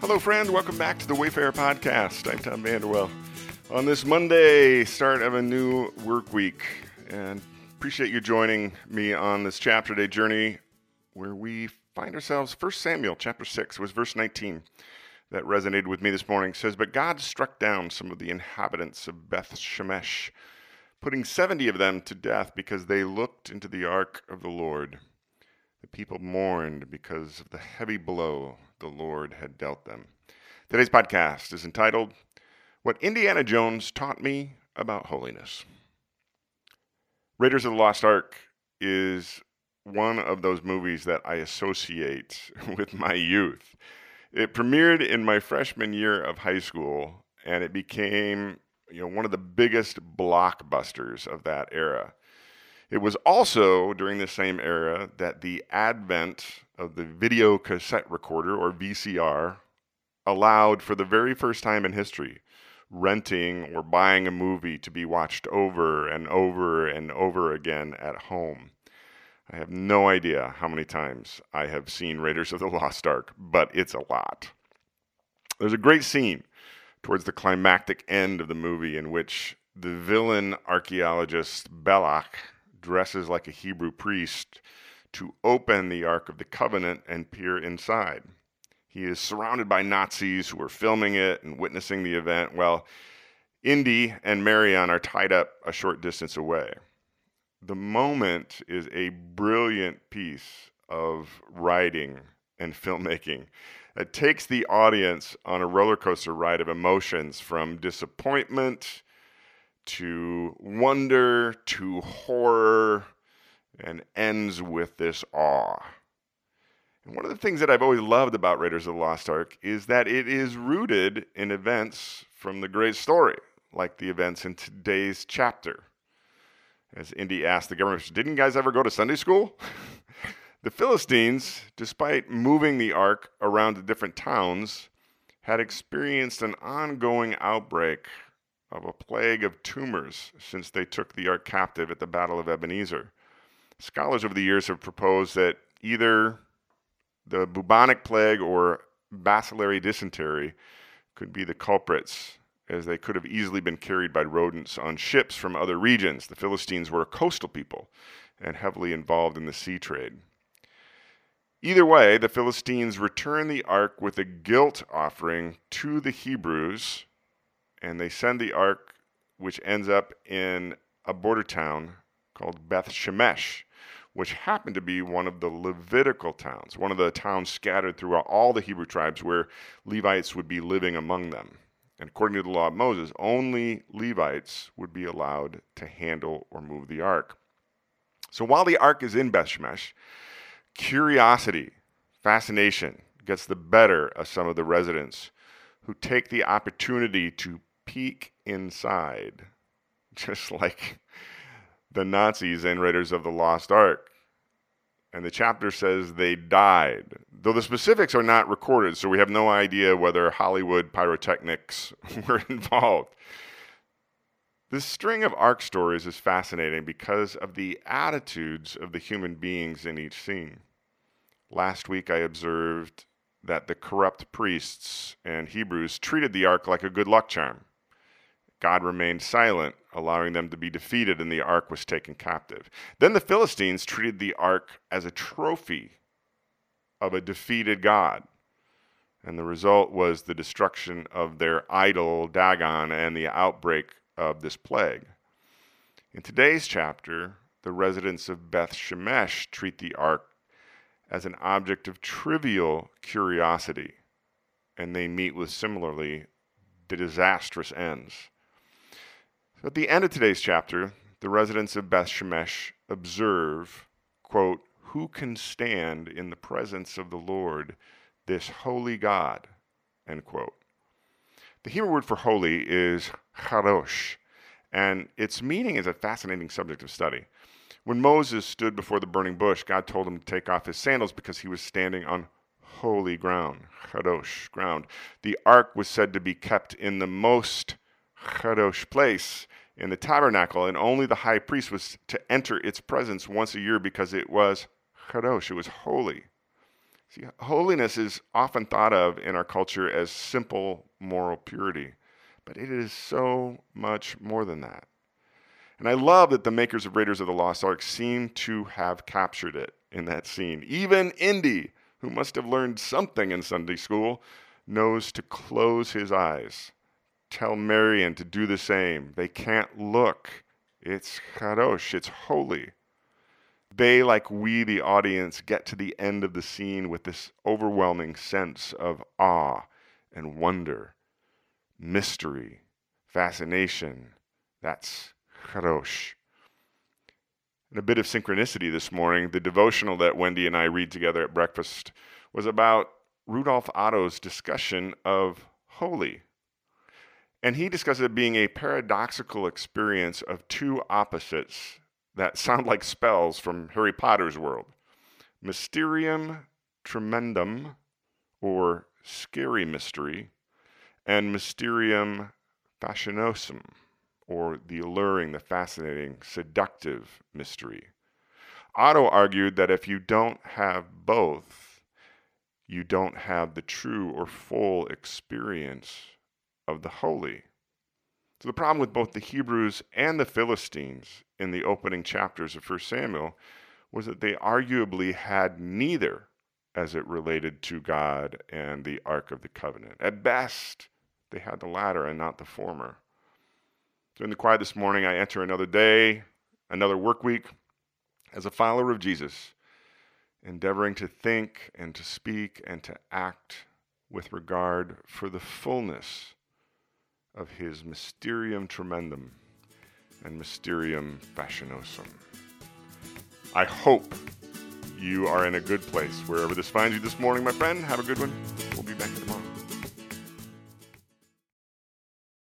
Hello, friend. Welcome back to the Wayfarer Podcast. I'm Tom Vanderwell. On this Monday, start of a new work week, and appreciate you joining me on this chapter day journey where we find ourselves. First Samuel chapter six was verse 19 that resonated with me this morning. It says, "But God struck down some of the inhabitants of Beth Shemesh, putting seventy of them to death because they looked into the ark of the Lord." The people mourned because of the heavy blow the Lord had dealt them. Today's podcast is entitled, What Indiana Jones Taught Me About Holiness. Raiders of the Lost Ark is one of those movies that I associate with my youth. It premiered in my freshman year of high school, and it became you know, one of the biggest blockbusters of that era. It was also during the same era that the advent of the video cassette recorder, or VCR, allowed for the very first time in history renting or buying a movie to be watched over and over and over again at home. I have no idea how many times I have seen Raiders of the Lost Ark, but it's a lot. There's a great scene towards the climactic end of the movie in which the villain archaeologist Belloq dresses like a Hebrew priest to open the Ark of the Covenant and peer inside. He is surrounded by Nazis who are filming it and witnessing the event, while Indy and Marion are tied up a short distance away. The moment is a brilliant piece of writing and filmmaking that takes the audience on a roller coaster ride of emotions from disappointment to wonder to horror and ends with this awe. And one of the things that I've always loved about Raiders of the Lost Ark is that it is rooted in events from the great story, like the events in today's chapter. As Indy asked the government, didn't you guys ever go to Sunday school? the Philistines, despite moving the ark around to different towns, had experienced an ongoing outbreak of a plague of tumors since they took the ark captive at the Battle of Ebenezer. Scholars over the years have proposed that either the bubonic plague or bacillary dysentery could be the culprits, as they could have easily been carried by rodents on ships from other regions. The Philistines were a coastal people and heavily involved in the sea trade. Either way, the Philistines returned the ark with a guilt offering to the Hebrews and they send the ark, which ends up in a border town called Beth Shemesh, which happened to be one of the Levitical towns, one of the towns scattered throughout all the Hebrew tribes where Levites would be living among them. And according to the law of Moses, only Levites would be allowed to handle or move the ark. So while the ark is in Beth Shemesh, curiosity, fascination gets the better of some of the residents who take the opportunity to peek inside, just like the Nazis and Raiders of the Lost Ark. And the chapter says they died, though the specifics are not recorded, so we have no idea whether Hollywood pyrotechnics were involved. This string of ark stories is fascinating because of the attitudes of the human beings in each scene. Last week I observed that the corrupt priests and Hebrews treated the ark like a good luck charm. God remained silent, allowing them to be defeated, and the ark was taken captive. Then the Philistines treated the ark as a trophy of a defeated God. And the result was the destruction of their idol, Dagon, and the outbreak of this plague. In today's chapter, the residents of Beth Shemesh treat the ark as an object of trivial curiosity, and they meet with similarly disastrous ends. At the end of today's chapter, the residents of Beth Shemesh observe, quote, Who can stand in the presence of the Lord, this holy God? End quote. The Hebrew word for holy is kadosh, and its meaning is a fascinating subject of study. When Moses stood before the burning bush, God told him to take off his sandals because he was standing on holy ground, kadosh ground. The ark was said to be kept in the most Kadosh place in the tabernacle, and only the high priest was to enter its presence once a year because it was Kadosh, it was holy. See, holiness is often thought of in our culture as simple moral purity, but it is so much more than that. And I love that the makers of Raiders of the Lost Ark seem to have captured it in that scene. Even Indy, who must have learned something in Sunday school, knows to close his eyes. Tell Marion to do the same. They can't look. It's kadosh, it's holy they, like we, the audience, get to the end of the scene with this overwhelming sense of awe and wonder, mystery, fascination. That's kadosh. And a bit of synchronicity this morning, the devotional that Wendy and I read together at breakfast was about Rudolf Otto's discussion of holy. And he discusses it being a paradoxical experience of two opposites that sound like spells from Harry Potter's world Mysterium Tremendum, or Scary Mystery, and Mysterium Fascinosum, or the alluring, the fascinating, seductive mystery. Otto argued that if you don't have both, you don't have the true or full experience of the holy. So the problem with both the Hebrews and the Philistines in the opening chapters of 1 Samuel was that they arguably had neither as it related to God and the Ark of the Covenant. At best, they had the latter and not the former. So in the quiet this morning, I enter another day, another work week as a follower of Jesus, endeavoring to think and to speak and to act with regard for the fullness of his Mysterium Tremendum and Mysterium Fascinosum. I hope you are in a good place wherever this finds you this morning, my friend. Have a good one.